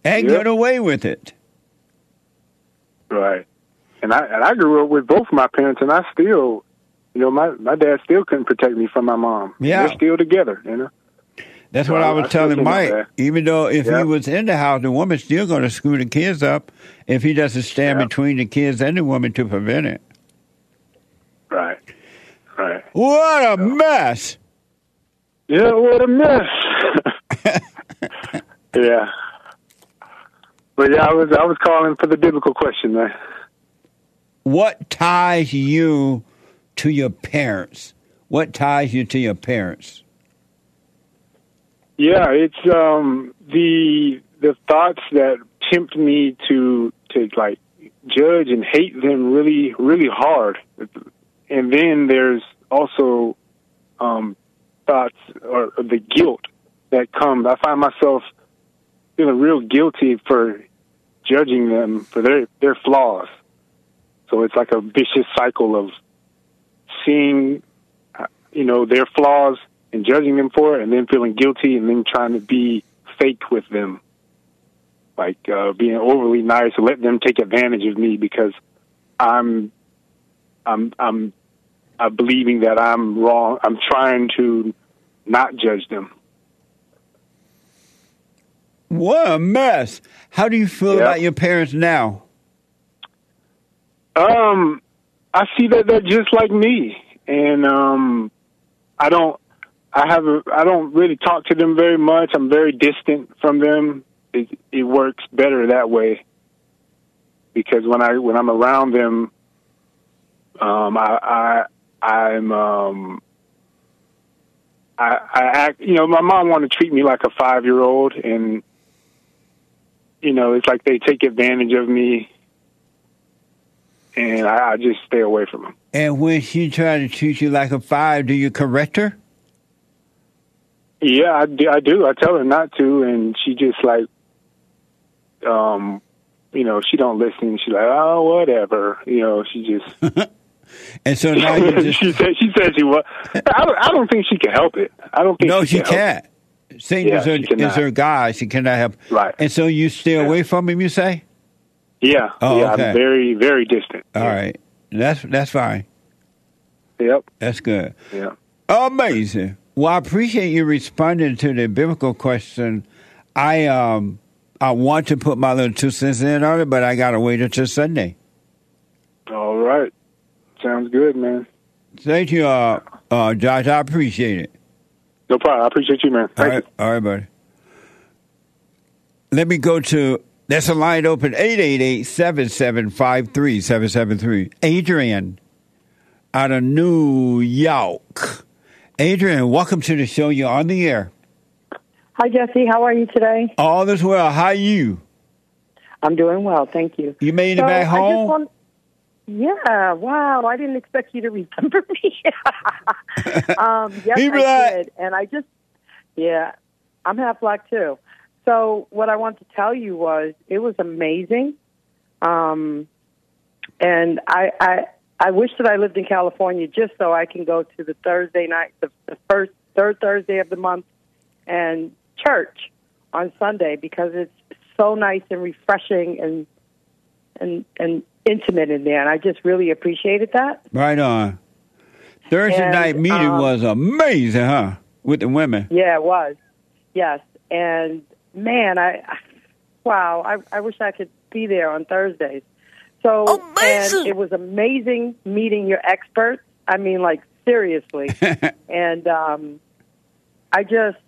and Yep. get away with it. Right. And I and I grew up with both my parents, and I still, you know, my my dad still couldn't protect me from my mom. Yeah. They're still together. You know. That's what I I was still telling Mike. Even though if he was in the house, the woman's still going to screw the kids up if he doesn't stand Yeah. between the kids and the woman to prevent it. Right. Right. What a mess! Yeah, what a mess. yeah. But yeah, I was I was calling for the biblical question there. What ties you to your parents? What ties you to your parents? Yeah, it's um the the thoughts that tempt me to to like judge and hate them really really hard. And then there's also um thoughts or, or the guilt that comes. I find myself feeling real guilty for judging them for their their flaws. So it's like a vicious cycle of seeing uh, you know their flaws and judging them for it, and then feeling guilty, and then trying to be fake with them, like uh, being overly nice, and let them take advantage of me because I'm, I'm, I'm, I'm believing that I'm wrong. I'm trying to not judge them. What a mess! How do you feel Yeah. about your parents now? Um, I see that they're just like me, and um, I don't I have a, I don't really talk to them very much. I'm very distant from them. It it works better that way because when I when I'm around them, um, I I I'm um, I I act. You know, my mom wanted to treat me like a five year old, and you know, it's like they take advantage of me, and I, I just stay away from them. And when she try to treat you like a five, do you correct her? Yeah, I do. I do. I tell her not to, and she just like, um, you know, she don't listen. She's like, oh, whatever. You know, she just. And so now you just she said she said she was. I don't, I don't think she can help it. I don't think no, she, she can can't Satan Yeah, is, her, is her guy. She cannot help. Right. And so you stay Yeah. away from him. You say? Yeah, Oh, yeah. okay. I'm very, very distant. All right. That's that's fine. Yep. That's good. Yeah. Amazing. Well, I appreciate you responding to the biblical question. I um I want to put my little two cents in on it, but I gotta wait until Sunday. All right. Sounds good, man. Thank you, uh, uh, Josh. I appreciate it. No problem. I appreciate you, man. All Thank right, all right, buddy. Let me go to that's a line open 888-775-3773. Adrian out of New York. Adrian, welcome to the show. You're on the air. Hi, Jesse. How are you today? All is well. How are you? I'm doing well, thank you. You made it So, back I just home? want- yeah, wow. I didn't expect you to remember me. um, yes, I black. did. And I just, yeah, I'm half black too. So what I want to tell you was it was amazing. Um, and I, I, I wish that I lived in California just so I can go to the Thursday night, the, the first, third Thursday of the month and church on Sunday because it's so nice and refreshing and and and intimate in there, and I just really appreciated that. Right on. Thursday And, night meeting um, was amazing, huh? With the women. Yeah, it was. Yes, and man, I wow, I, I wish I could be there on Thursdays. So and it was amazing meeting your experts. I mean, like seriously, and um, I just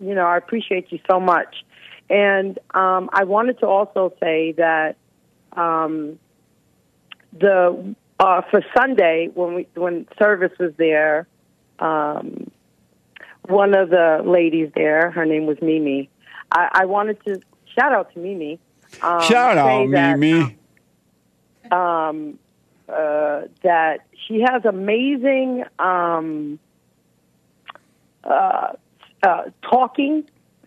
you know I appreciate you so much. And um, I wanted to also say that um, the uh, for Sunday when we when service was there, um, one of the ladies there, her name was Mimi. I, I wanted to shout out to Mimi. Um, Shout out, that, Mimi. Um, uh, that she has amazing um, uh, uh, talking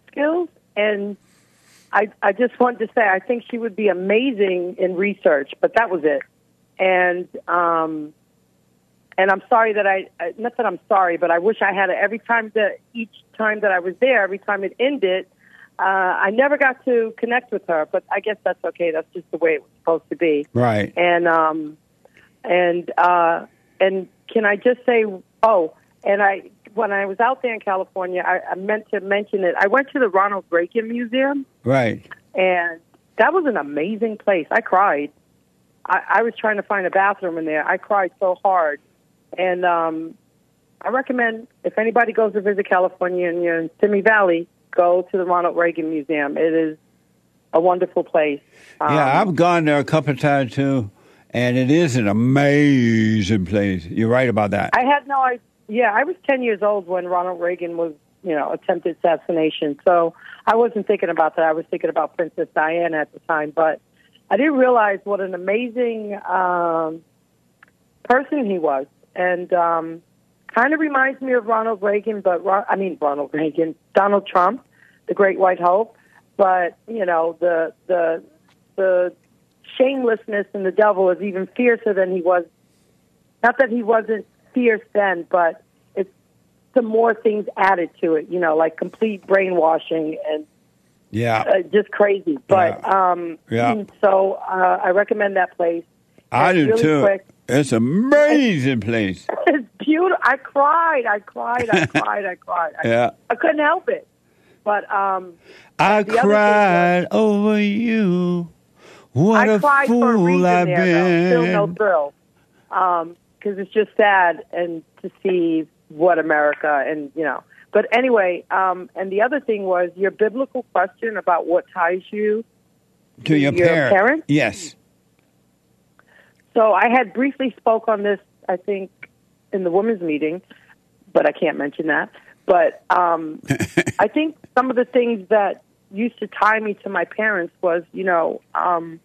skills, and I, I just wanted to say I think she would be amazing in research. But that was it, and um, and I'm sorry that I not that I'm sorry, but I wish I had it every time that each time that I was there, every time it ended. Uh, I never got to connect with her, but I guess that's okay. That's just the way it was supposed to be. Right. and um and uh and can I just say oh and I when I was out there in California I, I meant to mention it. I went to the Ronald Reagan Museum. Right. and that was an amazing place. I cried. I, I was trying to find a bathroom in there. I cried so hard. And um I recommend if anybody goes to visit California and you're in Simi Valley go to the Ronald Reagan Museum it is a wonderful place um, Yeah, I've gone there a couple of times too, and it is an amazing place. You're right about that. I had no idea. Yeah, I was 10 years old when Ronald Reagan was, you know, attempted assassination. So I wasn't thinking about that. I was thinking about Princess Diana at the time. But I didn't realize what an amazing um, person he was. And um, kind of reminds me of Ronald Reagan, but, Ron- I mean, Ronald Reagan, Donald Trump, the Great White Hope. But, you know, the, the, the shamelessness in the devil is even fiercer than he was not that he wasn't fierce then, but it's some more things added to it, you know, like complete brainwashing and yeah, uh, just crazy. But um, Yeah. so uh, I recommend that place. I and do really too. quick- It's an amazing place. It's beautiful. I cried. I cried. I cried. I cried. I, Yeah. I couldn't help it. But um, I The other thing cried over you. What I a cried fool for a reason I've there, though. Still no been. thrill. Because it's just sad and to see what America and you know. But anyway, um, and the other thing was your biblical question about what ties you. To your, Your parent. parents? Yes. So I had briefly spoke on this, I think, in the women's meeting, but I can't mention that. But um, I think some of the things that used to tie me to my parents was, you know, um,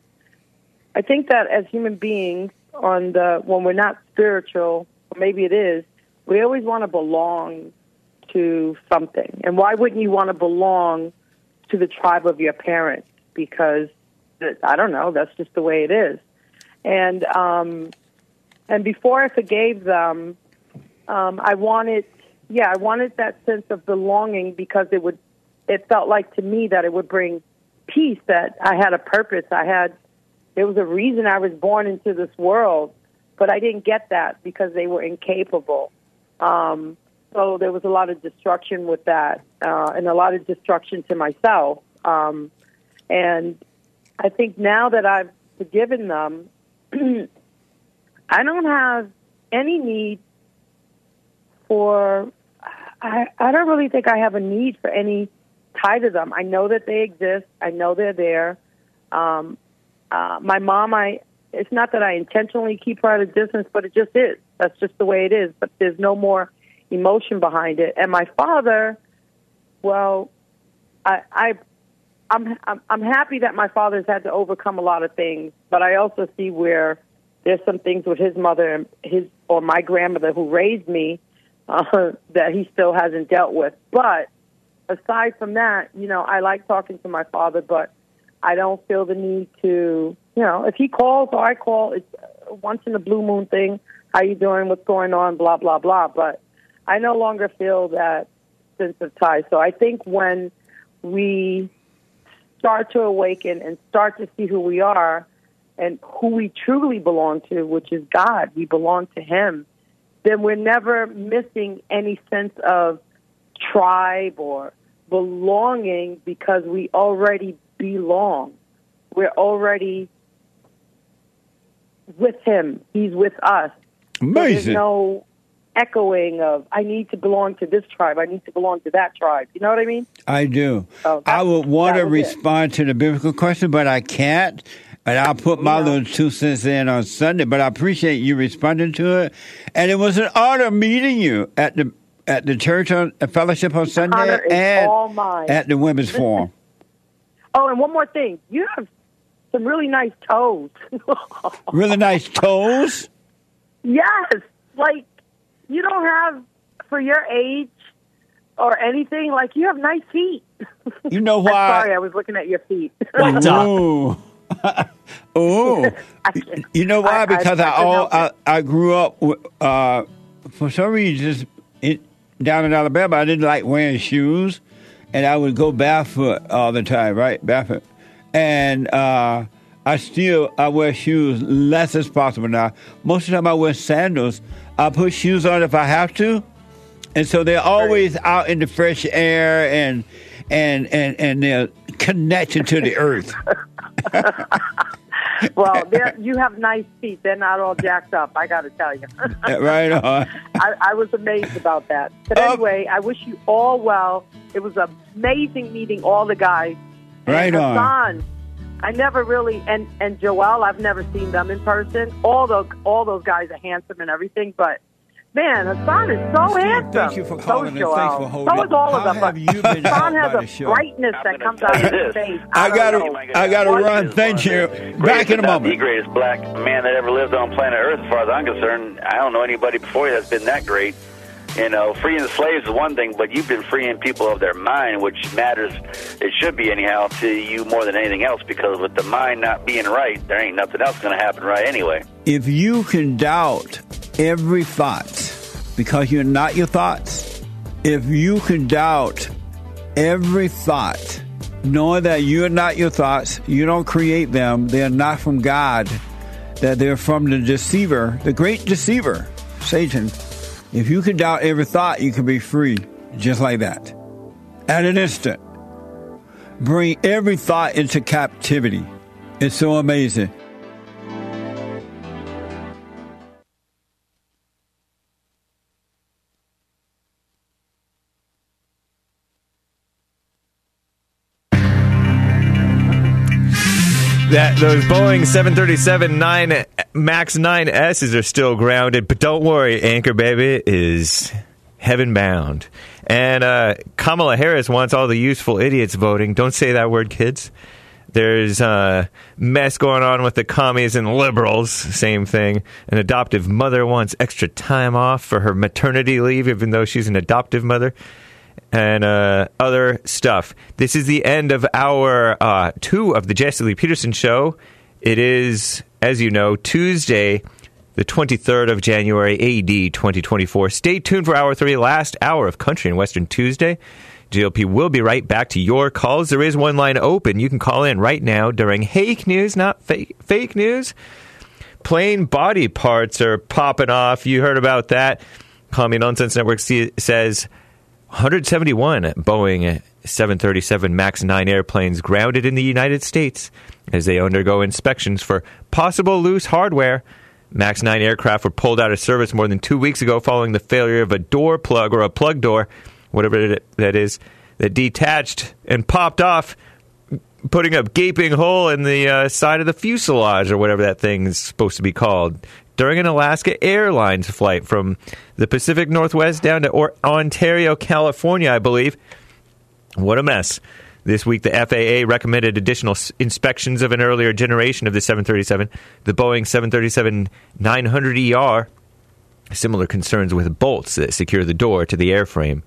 I think that as human beings, on the when we're not spiritual, or maybe it is, we always want to belong to something. And why wouldn't you want to belong to the tribe of your parents? Because I don't know, that's just the way it is. And um, and before I forgave them, um, I wanted, yeah, I wanted that sense of belonging because it would, it felt like to me that it would bring peace. That I had a purpose. I had, there was a reason I was born into this world, but I didn't get that because they were incapable. Um, so there was a lot of destruction with that, uh, and a lot of destruction to myself. Um, and I think now that I've forgiven them, I don't have any need for. I I don't really think I have a need for any tie to them. I know that they exist. I know they're there. Um, uh, my mom, I. It's not that I intentionally keep her at a distance, but it just is. That's just the way it is. But there's no more emotion behind it. And my father, well, I, I I'm, I'm I'm happy that my father's had to overcome a lot of things, but I also see where there's some things with his mother and his or my grandmother who raised me uh, that he still hasn't dealt with. But aside from that, you know, I like talking to my father, but I don't feel the need to, you know, if he calls or I call, it's once in a blue moon thing. How you doing? What's going on? Blah blah blah. But I no longer feel that sense of tie. So I think when we start to awaken and start to see who we are and who we truly belong to, which is God, we belong to Him, then we're never missing any sense of tribe or belonging because we already belong. We're already with Him, He's with us. So there's Amazing. no echoing of, I need to belong to this tribe, I need to belong to that tribe. You know what I mean? I do. Oh, that- I would want to was it. respond to the biblical question, but I can't. And I'll put my Yeah. little two cents in on Sunday. But I appreciate you responding to it. And it was an honor meeting you at the at the church on at fellowship on Sunday and at the women's forum. Oh, and one more thing. You have some really nice toes. Really nice toes. yes. Like, you don't have, for your age or anything, like, you have nice feet. You know I'm why? sorry, I was looking at your feet. What's up? Ooh. Ooh. I can't- You know why? I- I- because I, I couldn't all, I, I grew up uh, for some reason just it, down in Alabama. I didn't like wearing shoes, and I would go barefoot all the time, right, barefoot. And uh, I still I wear shoes less as possible now. Most of the time I wear sandals. I put shoes on if I have to, and so they're always out in the fresh air and and and and they're connected to the earth. well, they're- you have nice feet. They're not all jacked up, I got to tell you. right on. I, I was amazed about that. But Oh. anyway, I wish you all well. It was amazing meeting all the guys. Right and on. I never really and and Joel, I've never seen them in person. All those all those guys are handsome and everything, but man, Hassan is so Steve, handsome. thank you for calling is and thanks for holding. So is all of them. have you been Hassan has by a the show? brightness I'm that comes out of his face. I don't gotta. I gotta run. Thank you. Back in a if not The greatest black man that ever lived on planet Earth, as far as I'm concerned. I don't know anybody before you that's been that great. You know, freeing the slaves is one thing, but you've been freeing people of their mind, which matters. It should be anyhow to you more than anything else, because with the mind not being right, there ain't nothing else going to happen right anyway. If you can doubt every thought because you're not your thoughts, if you can doubt every thought, knowing that you're not your thoughts, you don't create them, they're not from God, that they're from the deceiver, the great deceiver, Satan. If you can doubt every thought, you can be free just like that. At an instant. Bring every thought into captivity. It's so amazing. That those Boeing 737 9 Max 9S's are still grounded, but don't worry, Anchor Baby is heaven bound. And uh, Kamala Harris wants all the useful idiots voting. Don't say that word, kids. There's uh, mess going on with the commies and liberals. Same thing. An adoptive mother wants extra time off for her maternity leave, even though she's an adoptive mother and uh, other stuff. This is the end of our uh, two of the Jesse Lee Peterson show. It is, as you know, Tuesday, the 23rd of January, AD 2024. Stay tuned for hour three, last hour of Country and Western Tuesday. JLP will be right back to your calls. There is one line open. You can call in right now during Hake News, not fake, Hake news. Plane body parts are popping off. You heard about that. Me Nonsense Network says 171 Boeing 737 MAX 9 airplanes grounded in the United States as they undergo inspections for possible loose hardware. MAX 9 aircraft were pulled out of service more than two weeks ago following the failure of a door plug or a plug door, whatever that is, that detached and popped off, putting a gaping hole in the uh, side of the fuselage or whatever that thing is supposed to be called during an Alaska Airlines flight from the Pacific Northwest down to or- Ontario, California, I believe. What a mess. This week, the FAA recommended additional s- inspections of an earlier generation of the 737, the Boeing 737 900ER. Similar concerns with bolts that secure the door to the airframe.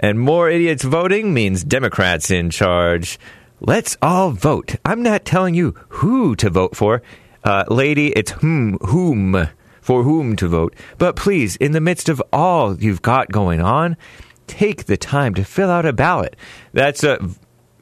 And more idiots voting means Democrats in charge. Let's all vote. I'm not telling you who to vote for. Uh, lady, it's whom, whom, for whom to vote. But please, in the midst of all you've got going on, take the time to fill out a ballot. That's a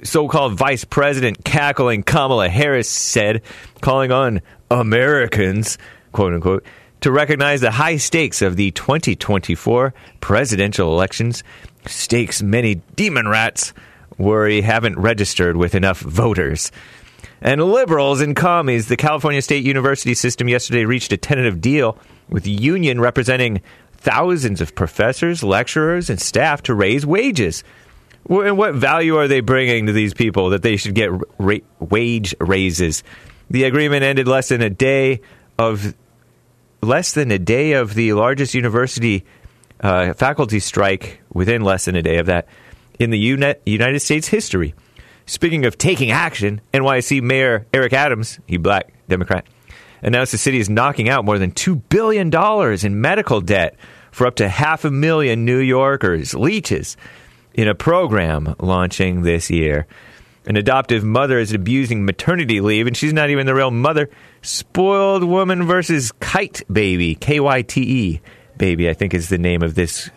so called Vice President cackling Kamala Harris said, calling on Americans, quote unquote, to recognize the high stakes of the 2024 presidential elections. Stakes many demon rats worry haven't registered with enough voters. And liberals and commies, the California State University system yesterday reached a tentative deal with the union representing thousands of professors, lecturers, and staff to raise wages. And what value are they bringing to these people that they should get ra- wage raises? The agreement ended less than a day of less than a day of the largest university uh, faculty strike within less than a day of that in the Uni- United States history. Speaking of taking action, NYC Mayor Eric Adams, he black Democrat, announced the city is knocking out more than $2 billion in medical debt for up to half a million New Yorkers, leeches, in a program launching this year. An adoptive mother is abusing maternity leave, and she's not even the real mother. Spoiled Woman versus Kyte Baby, K Y T E Baby, I think is the name of this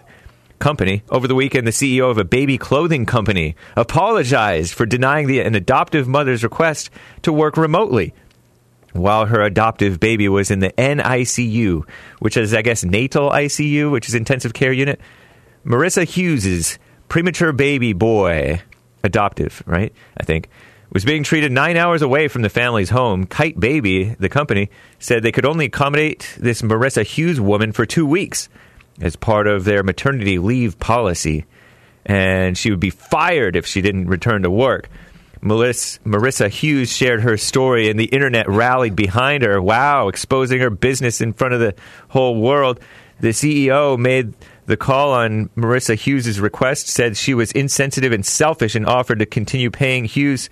company. Over the weekend, the CEO of a baby clothing company apologized for denying the, an adoptive mother's request to work remotely while her adoptive baby was in the NICU, which is, I guess, natal ICU, which is intensive care unit. Marissa Hughes's premature baby boy, adoptive, right? I think, was being treated nine hours away from the family's home. Kyte Baby, the company, said they could only accommodate this Marissa Hughes woman for two weeks as part of their maternity leave policy, and she would be fired if she didn't return to work. Melissa, Marissa Hughes shared her story, and the internet rallied behind her. Wow, exposing her business in front of the whole world. The CEO made the call on Marissa Hughes' request, said she was insensitive and selfish, and offered to continue paying Hughes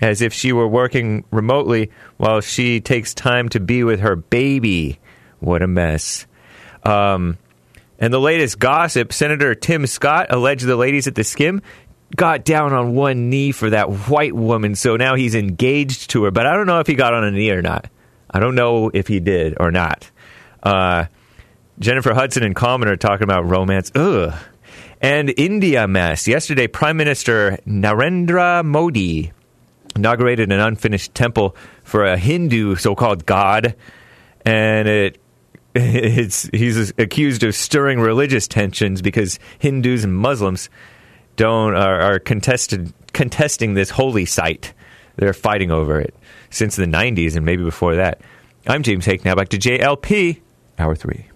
as if she were working remotely while she takes time to be with her baby. What a mess. Um, and the latest gossip Senator Tim Scott alleged the ladies at the skim got down on one knee for that white woman, so now he's engaged to her. But I don't know if he got on a knee or not. I don't know if he did or not. Uh, Jennifer Hudson and Common are talking about romance. Ugh. And India mess. Yesterday, Prime Minister Narendra Modi inaugurated an unfinished temple for a Hindu so-called god, and it it's he's accused of stirring religious tensions because Hindus and Muslims don't are, are contested contesting this holy site. They're fighting over it since the 90s and maybe before that. I'm James Hake. Now back to JLP, hour three.